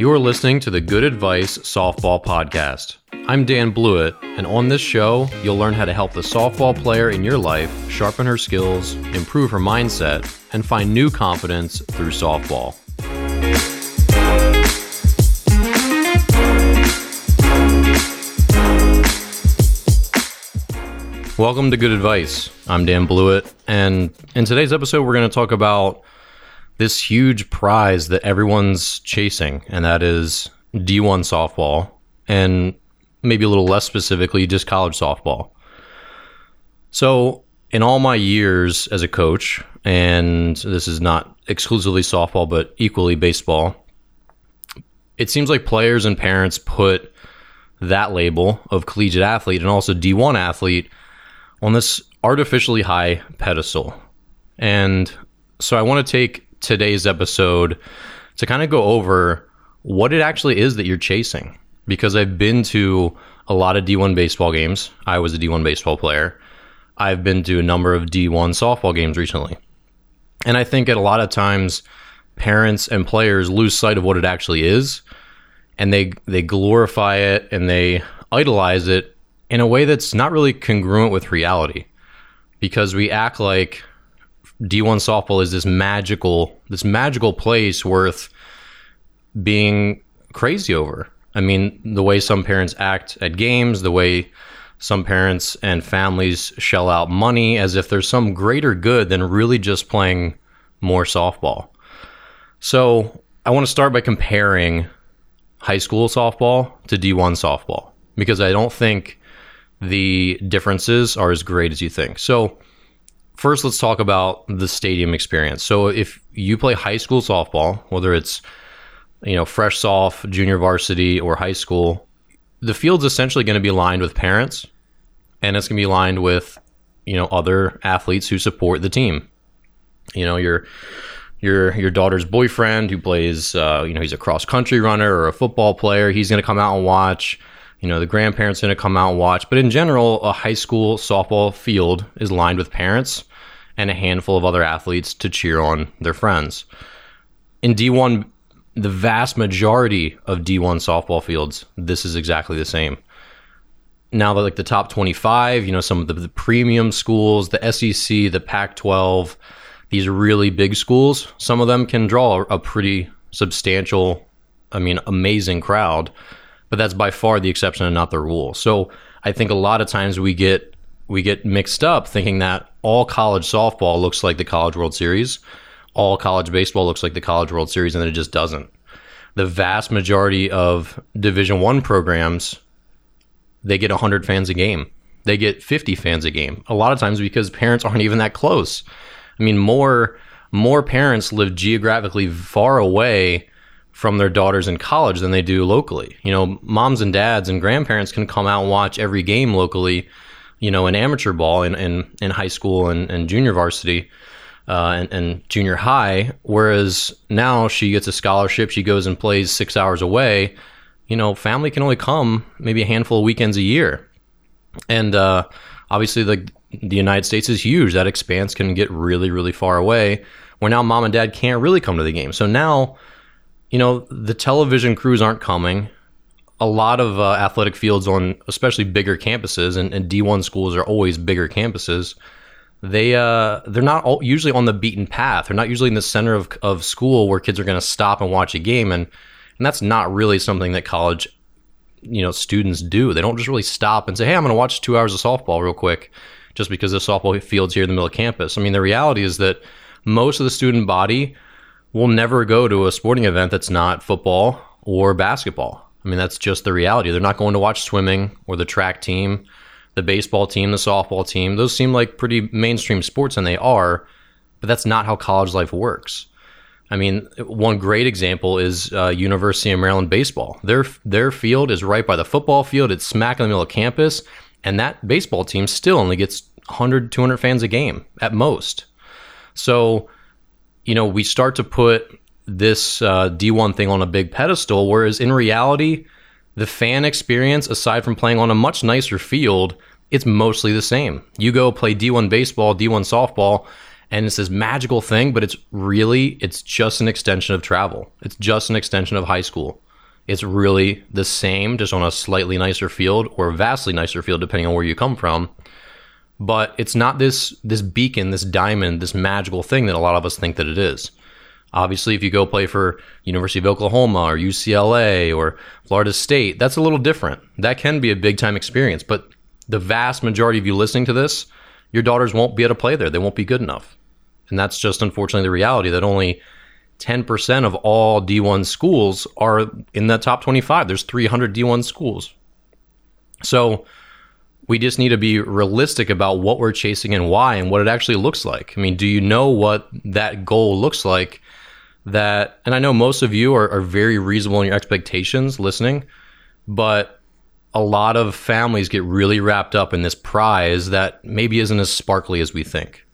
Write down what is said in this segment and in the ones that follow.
You are listening to the Good Advice Softball Podcast. I'm Dan Blewett, and on this show, you'll learn how to help the softball player in your life sharpen her skills, improve her mindset, and find new confidence through softball. Welcome to Good Advice. I'm Dan Blewett, and in today's episode, we're going to talk about this huge prize that everyone's chasing, and that is D1 softball, and maybe a little less specifically, just college softball. So, in all my years as a coach, and this is not exclusively softball, but equally baseball, it seems like players and parents put that label of collegiate athlete and also D1 athlete on this artificially high pedestal. And so I want to take today's episode to kind of go over what it actually is that you're chasing. Because I've been to a lot of D1 baseball games. I was a D1 baseball player. I've been to a number of D1 softball games recently. And I think at a lot of times, parents and players lose sight of what it actually is and they they glorify it and they idolize it in a way that's not really congruent with reality because we act like D1 softball is this magical this magical place worth being crazy over. I mean, the way some parents act at games, the way some parents and families shell out money as if there's some greater good than really just playing more softball. So, I want to start by comparing high school softball to D1 softball because I don't think the differences are as great as you think. So, first, let's talk about the stadium experience. So, if you play high school softball, whether it's you know fresh soft, junior varsity, or high school, the field's essentially going to be lined with parents, and it's going to be lined with you know other athletes who support the team. You know your your your daughter's boyfriend who plays uh, you know he's a cross country runner or a football player. He's going to come out and watch you know, the grandparents are going to come out and watch. But in general, a high school softball field is lined with parents and a handful of other athletes to cheer on their friends. In D1, the vast majority of D1 softball fields, this is exactly the same. Now, that like the top 25, you know, some of the, the premium schools, the SEC, the Pac 12, these really big schools, some of them can draw a, a pretty substantial, I mean, amazing crowd but that's by far the exception and not the rule. So I think a lot of times we get we get mixed up thinking that all college softball looks like the College World Series, all college baseball looks like the College World Series, and it just doesn't. The vast majority of Division One programs, they get 100 fans a game. They get 50 fans a game. A lot of times because parents aren't even that close. I mean, more more parents live geographically far away from their daughters in college than they do locally. You know, moms and dads and grandparents can come out and watch every game locally, you know, in amateur ball in, in, in high school and, and junior varsity uh, and, and junior high. Whereas now she gets a scholarship, she goes and plays six hours away. You know, family can only come maybe a handful of weekends a year. And uh, obviously, the, the United States is huge. That expanse can get really, really far away where now mom and dad can't really come to the game. So now, you know, the television crews aren't coming. A lot of uh, athletic fields on, especially bigger campuses, and, and D1 schools are always bigger campuses. They uh, they're not all, usually on the beaten path. They're not usually in the center of, of school where kids are going to stop and watch a game, and and that's not really something that college, you know, students do. They don't just really stop and say, "Hey, I'm going to watch two hours of softball real quick," just because the softball field's here in the middle of campus. I mean, the reality is that most of the student body will never go to a sporting event that's not football or basketball. I mean, that's just the reality. They're not going to watch swimming or the track team, the baseball team, the softball team. Those seem like pretty mainstream sports, and they are, but that's not how college life works. I mean, one great example is uh, University of Maryland baseball. Their their field is right by the football field. It's smack in the middle of campus, and that baseball team still only gets 100, 200 fans a game at most. So you know, we start to put this uh, D1 thing on a big pedestal, whereas in reality, the fan experience, aside from playing on a much nicer field, it's mostly the same. You go play D1 baseball, D1 softball, and it's this magical thing, but it's really it's just an extension of travel. It's just an extension of high school. It's really the same, just on a slightly nicer field or vastly nicer field, depending on where you come from. But it's not this this beacon, this diamond, this magical thing that a lot of us think that it is. Obviously, if you go play for University of Oklahoma or UCLA or Florida State, that's a little different. That can be a big time experience, but the vast majority of you listening to this, your daughters won't be able to play there. They won't be good enough. And that's just unfortunately the reality that only 10% of all D1 schools are in the top 25. There's 300 D1 schools. So we just need to be realistic about what we're chasing and why and what it actually looks like. I mean, do you know what that goal looks like? That, and I know most of you are, are very reasonable in your expectations listening, but a lot of families get really wrapped up in this prize that maybe isn't as sparkly as we think.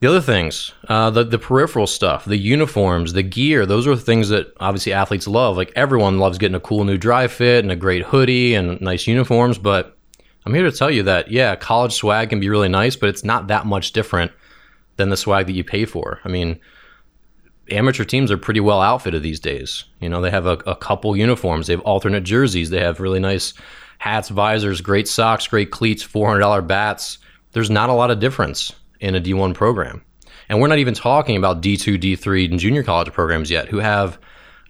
The other things, uh, the the peripheral stuff, the uniforms, the gear, those are things that obviously athletes love. Like everyone loves getting a cool new dry fit and a great hoodie and nice uniforms. But I'm here to tell you that yeah, college swag can be really nice, but it's not that much different than the swag that you pay for. I mean, amateur teams are pretty well outfitted these days. You know, they have a, a couple uniforms, they have alternate jerseys, they have really nice hats, visors, great socks, great cleats, $400 bats. There's not a lot of difference in a D1 program. And we're not even talking about D2, D3, and junior college programs yet, who have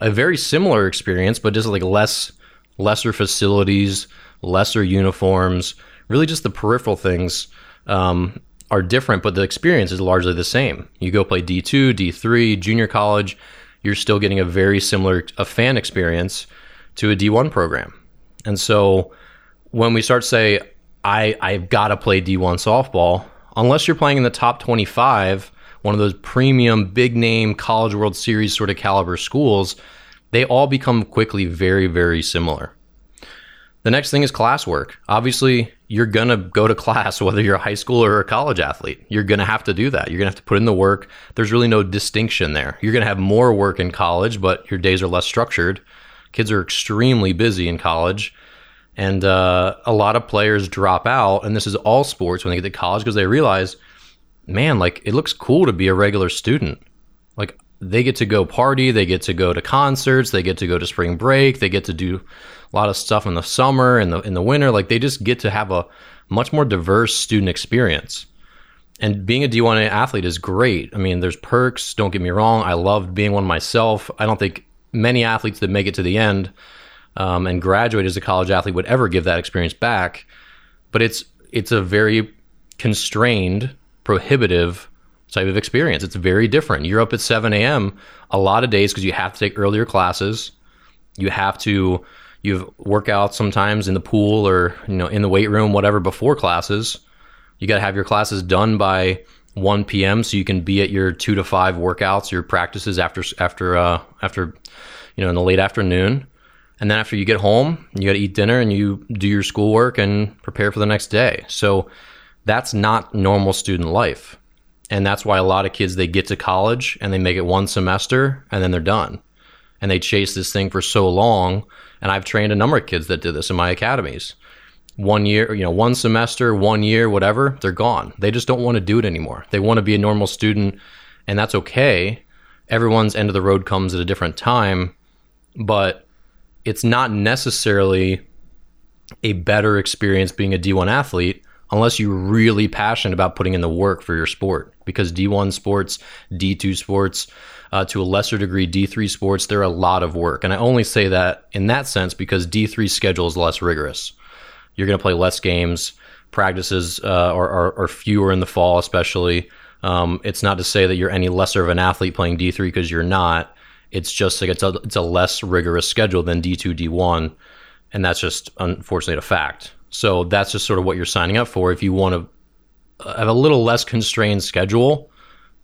a very similar experience, but just like less, lesser facilities, lesser uniforms, really just the peripheral things um, are different, but the experience is largely the same. You go play D2, D3, junior college, you're still getting a very similar a fan experience to a D1 program. And so when we start to say, I, I've got to play D1 softball, unless you're playing in the top 25, one of those premium, big name College World Series sort of caliber schools, they all become quickly very, very similar. The next thing is classwork. Obviously, you're going to go to class whether you're a high school or a college athlete. You're going to have to do that. You're going to have to put in the work. There's really no distinction there. You're going to have more work in college, but your days are less structured. Kids are extremely busy in college. And uh, a lot of players drop out, and this is all sports when they get to college because they realize, man, like it looks cool to be a regular student. Like they get to go party, they get to go to concerts, they get to go to spring break, they get to do a lot of stuff in the summer and the in the winter. Like they just get to have a much more diverse student experience. And being a D1 athlete is great. I mean, there's perks. Don't get me wrong. I loved being one myself. I don't think many athletes that make it to the end um, and graduate as a college athlete would ever give that experience back. But it's it's a very constrained, prohibitive type of experience. It's very different. You're up at 7 a.m. a lot of days because you have to take earlier classes. You have to you have workouts sometimes in the pool or you know in the weight room, whatever before classes. You got to have your classes done by 1 p.m. so you can be at your two to five workouts, your practices after after uh, after you know in the late afternoon. And then after you get home, you got to eat dinner and you do your schoolwork and prepare for the next day. So that's not normal student life. And that's why a lot of kids they get to college and they make it one semester and then they're done. And they chase this thing for so long. And I've trained a number of kids that did this in my academies. One year, you know, one semester, one year, whatever, they're gone. They just don't want to do it anymore. They want to be a normal student, and that's okay. Everyone's end of the road comes at a different time, but it's not necessarily a better experience being a D1 athlete unless you're really passionate about putting in the work for your sport. Because D1 sports, D2 sports, uh, to a lesser degree, D3 sports, they're a lot of work. And I only say that in that sense because D3 schedule is less rigorous. You're going to play less games, practices uh, are, are, are, fewer in the fall, especially. Um, it's not to say that you're any lesser of an athlete playing D3 because you're not. It's just like it's a, it's a less rigorous schedule than D2, D1. And that's just unfortunately a fact. So that's just sort of what you're signing up for. If you want to have a little less constrained schedule,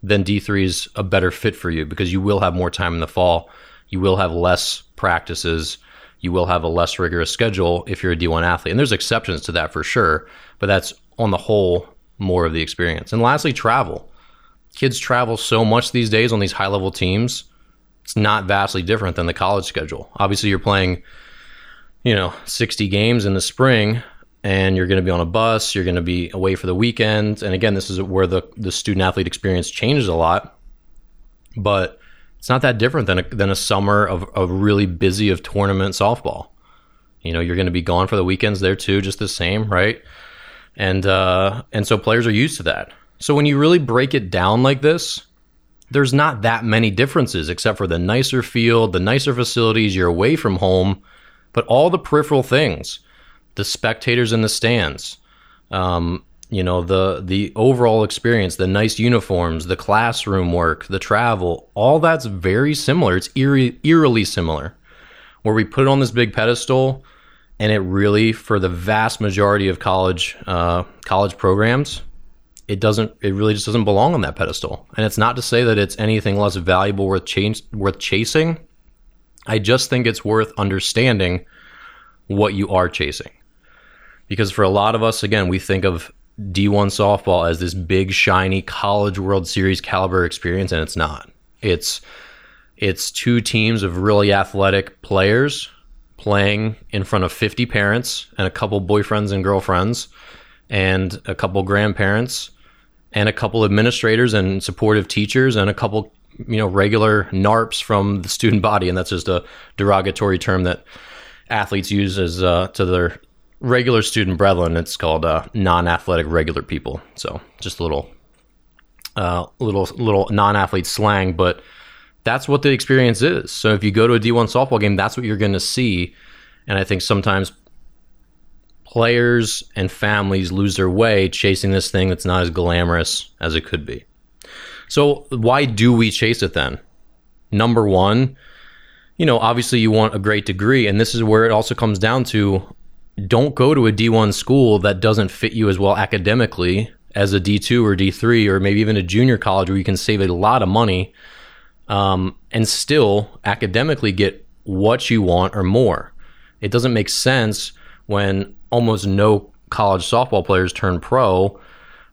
then D3 is a better fit for you because you will have more time in the fall. You will have less practices. You will have a less rigorous schedule if you're a D1 athlete. And there's exceptions to that for sure, but that's on the whole more of the experience. And lastly, travel. Kids travel so much these days on these high level teams it's not vastly different than the college schedule. Obviously, you're playing, you know, 60 games in the spring and you're going to be on a bus, you're going to be away for the weekend. And again, this is where the, the student athlete experience changes a lot. But it's not that different than a, than a summer of, of really busy of tournament softball. You know, you're going to be gone for the weekends there too, just the same, right? And uh, and so players are used to that. So when you really break it down like this, there's not that many differences except for the nicer field, the nicer facilities, you're away from home, but all the peripheral things, the spectators in the stands, um, you know, the the overall experience, the nice uniforms, the classroom work, the travel, all that's very similar. It's eerie, eerily similar. Where we put it on this big pedestal, and it really, for the vast majority of college uh, college programs, it doesn't it really just doesn't belong on that pedestal and it's not to say that it's anything less valuable worth change worth chasing i just think it's worth understanding what you are chasing because for a lot of us again we think of d1 softball as this big shiny college world series caliber experience and it's not. It's it's two teams of really athletic players playing in front of 50 parents and a couple boyfriends and girlfriends and a couple grandparents and a couple administrators and supportive teachers and a couple you know regular narps from the student body. And that's just a derogatory term that athletes use as uh, to their regular student brethren it's called uh, non-athletic regular people so just a little uh, little little non-athlete slang but that's what the experience is so if you go to a d1 softball game that's what you're going to see and i think sometimes players and families lose their way chasing this thing that's not as glamorous as it could be. So, why do we chase it then? Number one, you know, obviously you want a great degree, and this is where it also comes down to don't go to a D1 school that doesn't fit you as well academically as a D2 or D3 or maybe even a junior college where you can save a lot of money um, and still academically get what you want or more. It doesn't make sense when almost no college softball players turn pro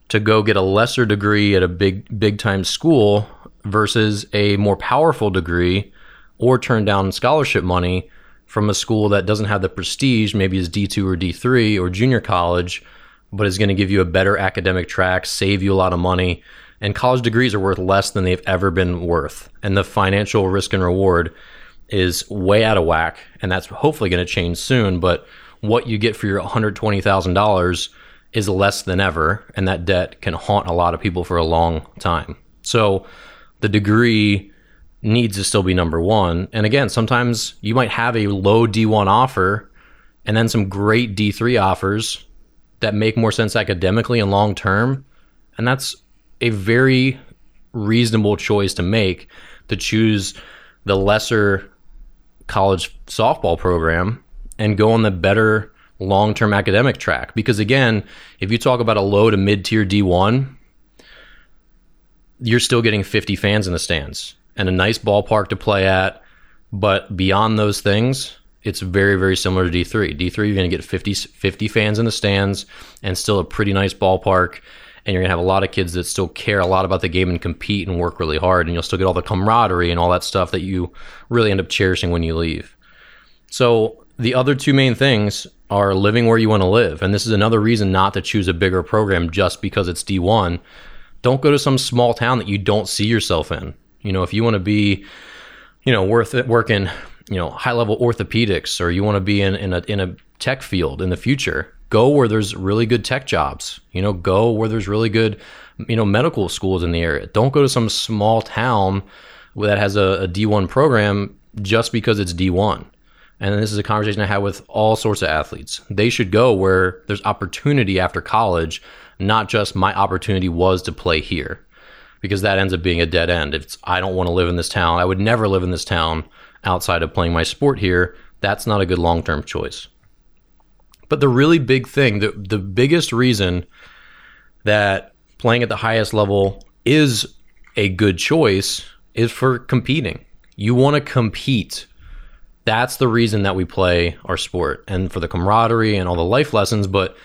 to go get a lesser degree at a big big time school versus a more powerful degree or turn down scholarship money from a school that doesn't have the prestige maybe is D2 or D3 or junior college but is going to give you a better academic track save you a lot of money and college degrees are worth less than they've ever been worth and the financial risk and reward is way out of whack and that's hopefully going to change soon but what you get for your $120,000 is less than ever, and that debt can haunt a lot of people for a long time. So the degree needs to still be number one. And again, sometimes you might have a low D1 offer and then some great D3 offers that make more sense academically and long term. And that's a very reasonable choice to make to choose the lesser college softball program and go on the better long term academic track. Because again, if you talk about a low to mid tier D1, you're still getting 50 fans in the stands and a nice ballpark to play at. But beyond those things, it's very, very similar to D3. D3, you're going to get 50, 50 fans in the stands and still a pretty nice ballpark. And you're going to have a lot of kids that still care a lot about the game and compete and work really hard. And you'll still get all the camaraderie and all that stuff that you really end up cherishing when you leave. So the other two main things are living where you want to live. And this is another reason not to choose a bigger program just because it's D1. Don't go to some small town that you don't see yourself in. You know, if you want to be, you know, worth it, working, you know, high level orthopedics or you want to be in, in a in a tech field in the future, go where there's really good tech jobs. You know, go where there's really good, you know, medical schools in the area. Don't go to some small town that has a a D1 program just because it's D1 and this is a conversation I had with all sorts of athletes. They should go where there's opportunity after college, not just my opportunity was to play here, because that ends up being a dead end. If I don't want to live in this town, I would never live in this town outside of playing my sport here. That's not a good long term choice. But the really big thing, the, the biggest reason that playing at the highest level is a good choice is for competing. You want to compete that's the reason that we play our sport and for the camaraderie and all the life lessons. But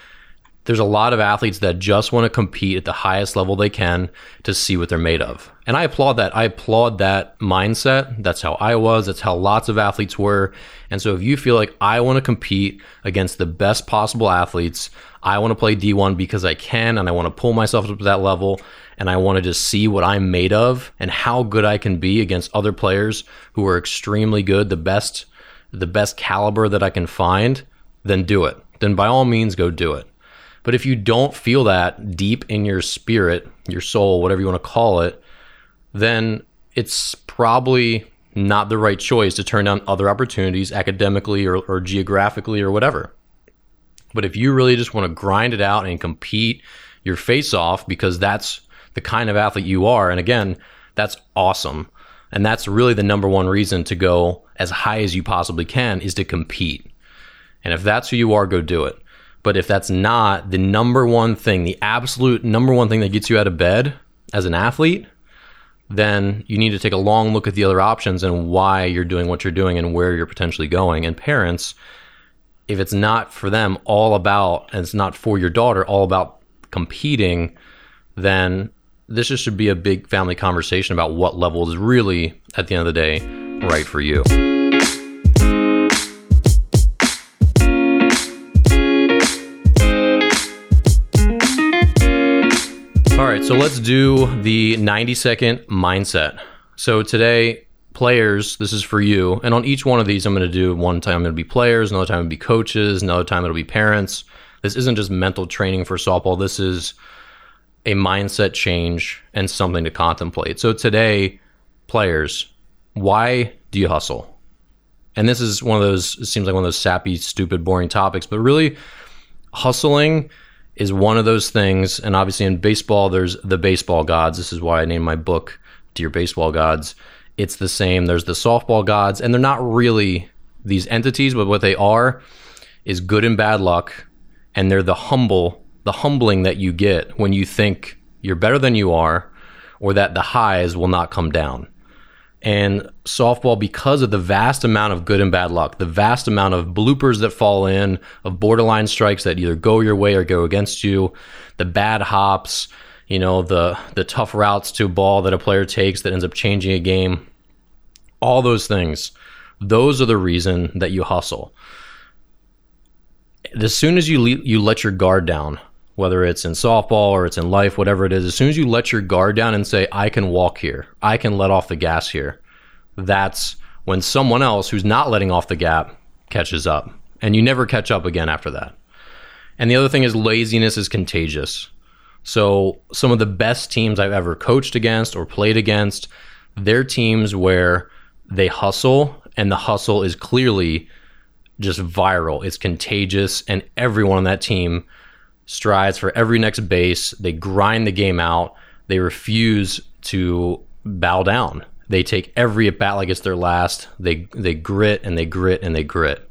there's a lot of athletes that just want to compete at the highest level they can to see what they're made of. And I applaud that. I applaud that mindset. That's how I was. That's how lots of athletes were. And so if you feel like I want to compete against the best possible athletes, I want to play D1 because I can and I want to pull myself up to that level and I want to just see what I'm made of and how good I can be against other players who are extremely good, the best the best caliber that I can find, then do it. Then by all means go do it. But if you don't feel that deep in your spirit, your soul, whatever you want to call it, then it's probably not the right choice to turn down other opportunities academically or, or geographically or whatever. But if you really just want to grind it out and compete your face off because that's the kind of athlete you are, and again, that's awesome. And that's really the number one reason to go as high as you possibly can is to compete. And if that's who you are, go do it. But if that's not the number one thing, the absolute number one thing that gets you out of bed as an athlete, then you need to take a long look at the other options and why you're doing what you're doing and where you're potentially going. And parents, if it's not for them all about, and it's not for your daughter all about competing, then this just should be a big family conversation about what level is really, at the end of the day, right for you. Let's do the 90 second mindset. So today, players, this is for you. And on each one of these, I'm going to do one time it'll be players, another time it'll be coaches, another time it'll be parents. This isn't just mental training for softball. This is a mindset change and something to contemplate. So today, players, why do you hustle? And this is one of those, it seems like one of those sappy, stupid, boring topics, but really, hustling is one of those things. And obviously, in baseball, there's the baseball gods. This is why I named my book Dear Baseball Gods. It's the same. There's the softball gods, and they're not really these entities, but what they are is good and bad luck. And they're the humble, the humbling that you get when you think you're better than you are, or that the highs will not come down. And softball, because of the vast amount of good and bad luck, the vast amount of bloopers that fall in, of borderline strikes that either go your way or go against you, the bad hops, you know, the the tough routes to a ball that a player takes that ends up changing a game, all those things, those are the reason that you hustle. As soon as you le- you let your guard down, whether it's in softball or it's in life, whatever it is, as soon as you let your guard down and say, I can walk here, I can let off the gas here, that's when someone else who's not letting off the gap catches up. And you never catch up again after that. And the other thing is, laziness is contagious. So, some of the best teams I've ever coached against or played against, they're teams where they hustle, and the hustle is clearly just viral. It's contagious, and everyone on that team strides for every next base. They grind the game out. They refuse to bow down. They take every at bat like it's their last. They they grit and they grit and they grit.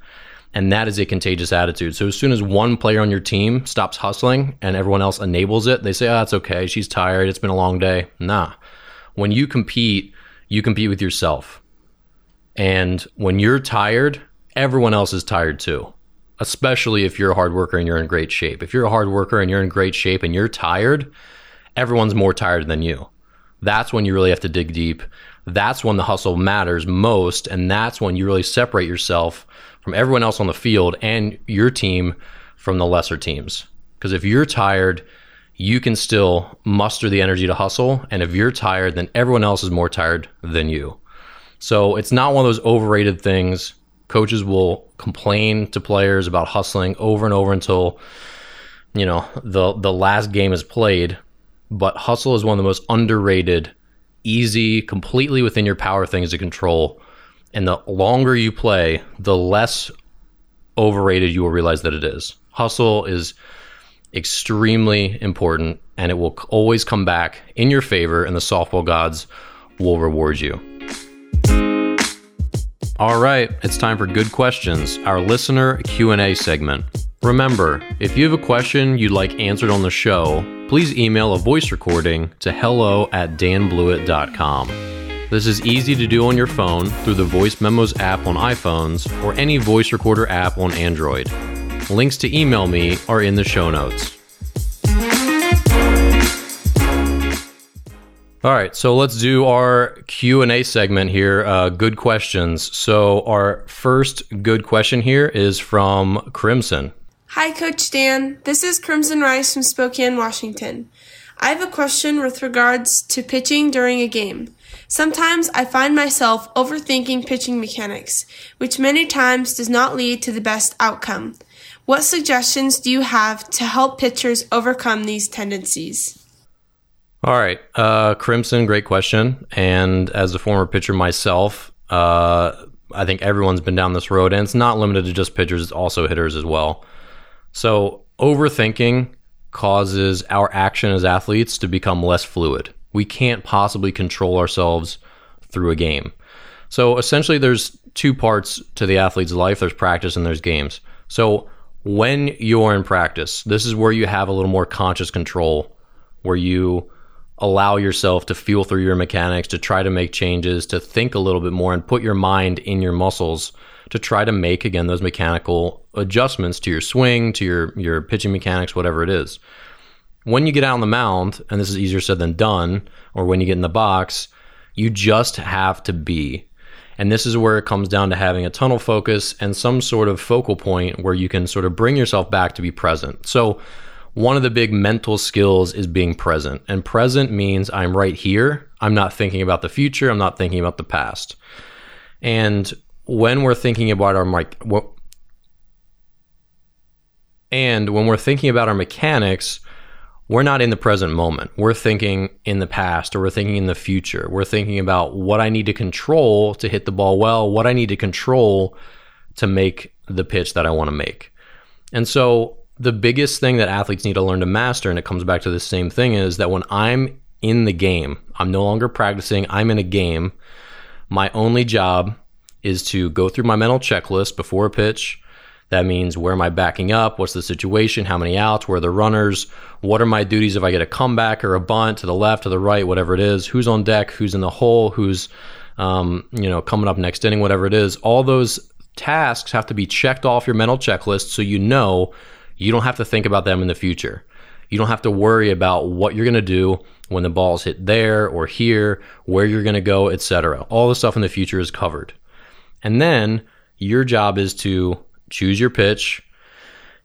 And that is a contagious attitude. So as soon as one player on your team stops hustling and everyone else enables it, they say, "Oh, that's okay. She's tired. It's been a long day." Nah. When you compete, you compete with yourself. And when you're tired, everyone else is tired too especially if you're a hard worker and you're in great shape. If you're a hard worker and you're in great shape and you're tired, everyone's more tired than you. That's when you really have to dig deep. That's when the hustle matters most. And that's when you really separate yourself from everyone else on the field and your team from the lesser teams. Because if you're tired, you can still muster the energy to hustle. And if you're tired, then everyone else is more tired than you. So it's not one of those overrated things coaches will complain to players about hustling over and over until you know the the last game is played. But hustle is one of the most underrated easy completely within your power things to control. And the longer you play the less overrated you will realize that it is. Hustle is extremely important and it will always come back in your favor and the softball gods will reward you all right, it's time for good questions, our listener Q&A segment. Remember, if you have a question you'd like answered on the show, please email a voice recording to hello at danblewett.com. This is easy to do on your phone through the Voice Memos app on iPhones or any voice recorder app on Android. Links to email me are in the show notes. All right, so let's do our Q and A segment here. Uh, good questions. So our first good question here is from Crimson. Hi, Coach Dan. This is Crimson Rice from Spokane, Washington. I have a question with regards to pitching during a game. Sometimes I find myself overthinking pitching mechanics, which many times does not lead to the best outcome. What suggestions do you have to help pitchers overcome these tendencies? All right, uh, Crimson, great question. And as a former pitcher myself, uh, I think everyone's been down this road, and it's not limited to just pitchers; it's also hitters as well. So overthinking causes our action as athletes to become less fluid. We can't possibly control ourselves through a game. So essentially, there's two parts to the athlete's life there's practice and there's games. So when you're in practice, this is where you have a little more conscious control, where you allow yourself to feel through your mechanics, to try to make changes, to think a little bit more, and put your mind in your muscles to try to make again those mechanical adjustments to your swing, to your your pitching mechanics, whatever it is. When you get out on the mound, and this is easier said than done, or when you get in the box, you just have to be. And this is where it comes down to having a tunnel focus and some sort of focal point where you can sort of bring yourself back to be present. So, one of the big mental skills is being present. And present means I'm right here. I'm not thinking about the future. I'm not thinking about the past. And when we're thinking about our mic, and when we're thinking about our mechanics, we're not in the present moment. We're thinking in the past or we're thinking in the future. We're thinking about what I need to control to hit the ball well, what I need to control to make the pitch that I want to make. And so the biggest thing that athletes need to learn to master, and it comes back to the same thing, is that when I'm in the game, I'm no longer practicing, I'm in a game. My only job is to go through my mental checklist before a pitch. That means where am I backing up? What's the situation? How many outs? Where are the runners? What are my duties if I get a comeback or a bunt to the left, to the right, whatever it is? Who's on deck? Who's in the hole? Who's um, you know coming up next inning? Whatever it is, all those tasks have to be checked off your mental checklist so you know you don't have to think about them in the future. You don't have to worry about what you're going to do when the balls hit there or here, where you're going to go, etc. All the stuff in the future is covered. And then your job is to choose your pitch,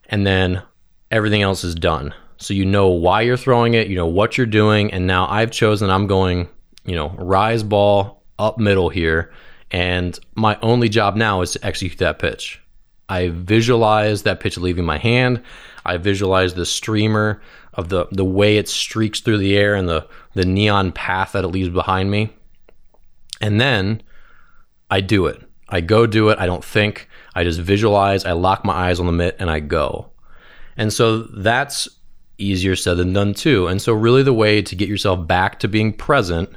and then everything else is done. So you know why you're throwing it, you know what you're doing, and now I've chosen I'm going, you know, rise ball up middle here, and my only job now is to execute that pitch. I visualize that pitch leaving my hand. I visualize the streamer of the the way it streaks through the air and the the neon path that it leaves behind me. And then I do it. I go do it. I don't think. I just visualize. I lock my eyes on the mitt and I go. And so that's easier said than done too. And so, really, the way to get yourself back to being present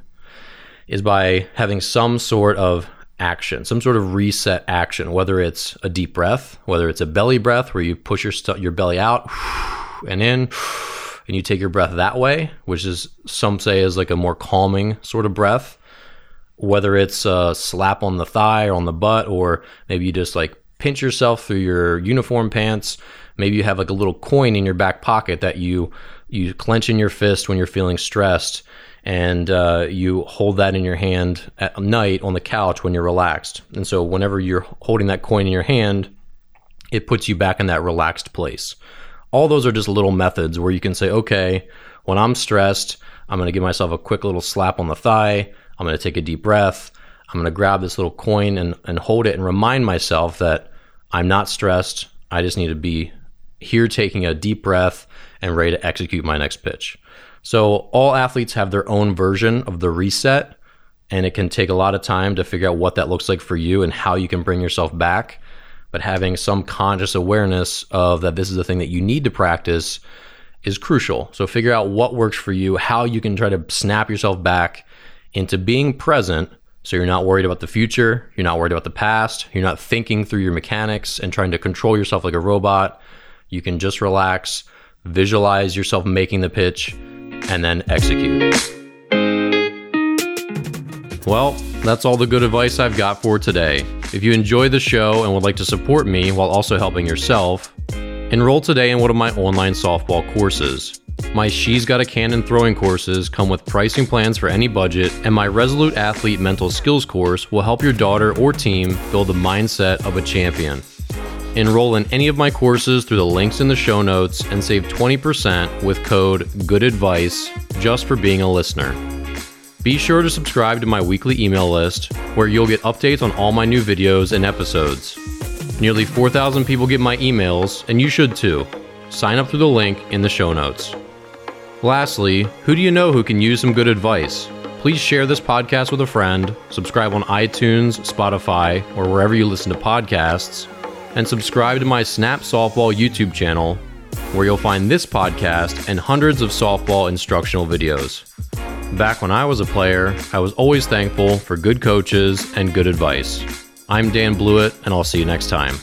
is by having some sort of action, some sort of reset action, whether it's a deep breath, whether it's a belly breath where you push your, your belly out and in, and you take your breath that way, which is some say is like a more calming sort of breath whether it's a slap on the thigh or on the butt, or maybe you just like pinch yourself through your uniform pants. Maybe you have like a little coin in your back pocket that you you clench in your fist when you're feeling stressed, and uh, you hold that in your hand at night on the couch when you're relaxed. And so whenever you're holding that coin in your hand, it puts you back in that relaxed place. All those are just little methods where you can say, okay, when I'm stressed, I'm going to give myself a quick little slap on the thigh. I'm going to take a deep breath. I'm going to grab this little coin and, and hold it and remind myself that I'm not stressed. I just need to be here taking a deep breath and ready to execute my next pitch. So, all athletes have their own version of the reset, and it can take a lot of time to figure out what that looks like for you and how you can bring yourself back. But having some conscious awareness of that this is the thing that you need to practice is crucial. So, figure out what works for you, how you can try to snap yourself back into being present so you're not worried about the future, you're not worried about the past, you're not thinking through your mechanics and trying to control yourself like a robot. You can just relax, visualize yourself making the pitch, and then execute. Well, that's all the good advice I've got for today. If you enjoy the show and would like to support me while also helping yourself, enroll today in one of my online softball courses. My She's Got a Cannon throwing courses come with pricing plans for any budget, and my Resolute Athlete Mental Skills course will help your daughter or team build the mindset of a champion. Enroll in any of my courses through the links in the show notes and save 20% with code Good Advice just for being a listener. Be sure to subscribe to my weekly email list where you'll get updates on all my new videos and episodes. Nearly 4,000 people get my emails, and you should too. Sign up through the link in the show notes. Lastly, who do you know who can use some good advice? Please share this podcast with a friend, subscribe on iTunes, Spotify, or wherever you listen to podcasts, and subscribe to my Snap Softball YouTube channel, where you'll find this podcast and hundreds of softball instructional videos. Back when I was a player, I was always thankful for good coaches and good advice. I'm Dan Blewett, and I'll see you next time.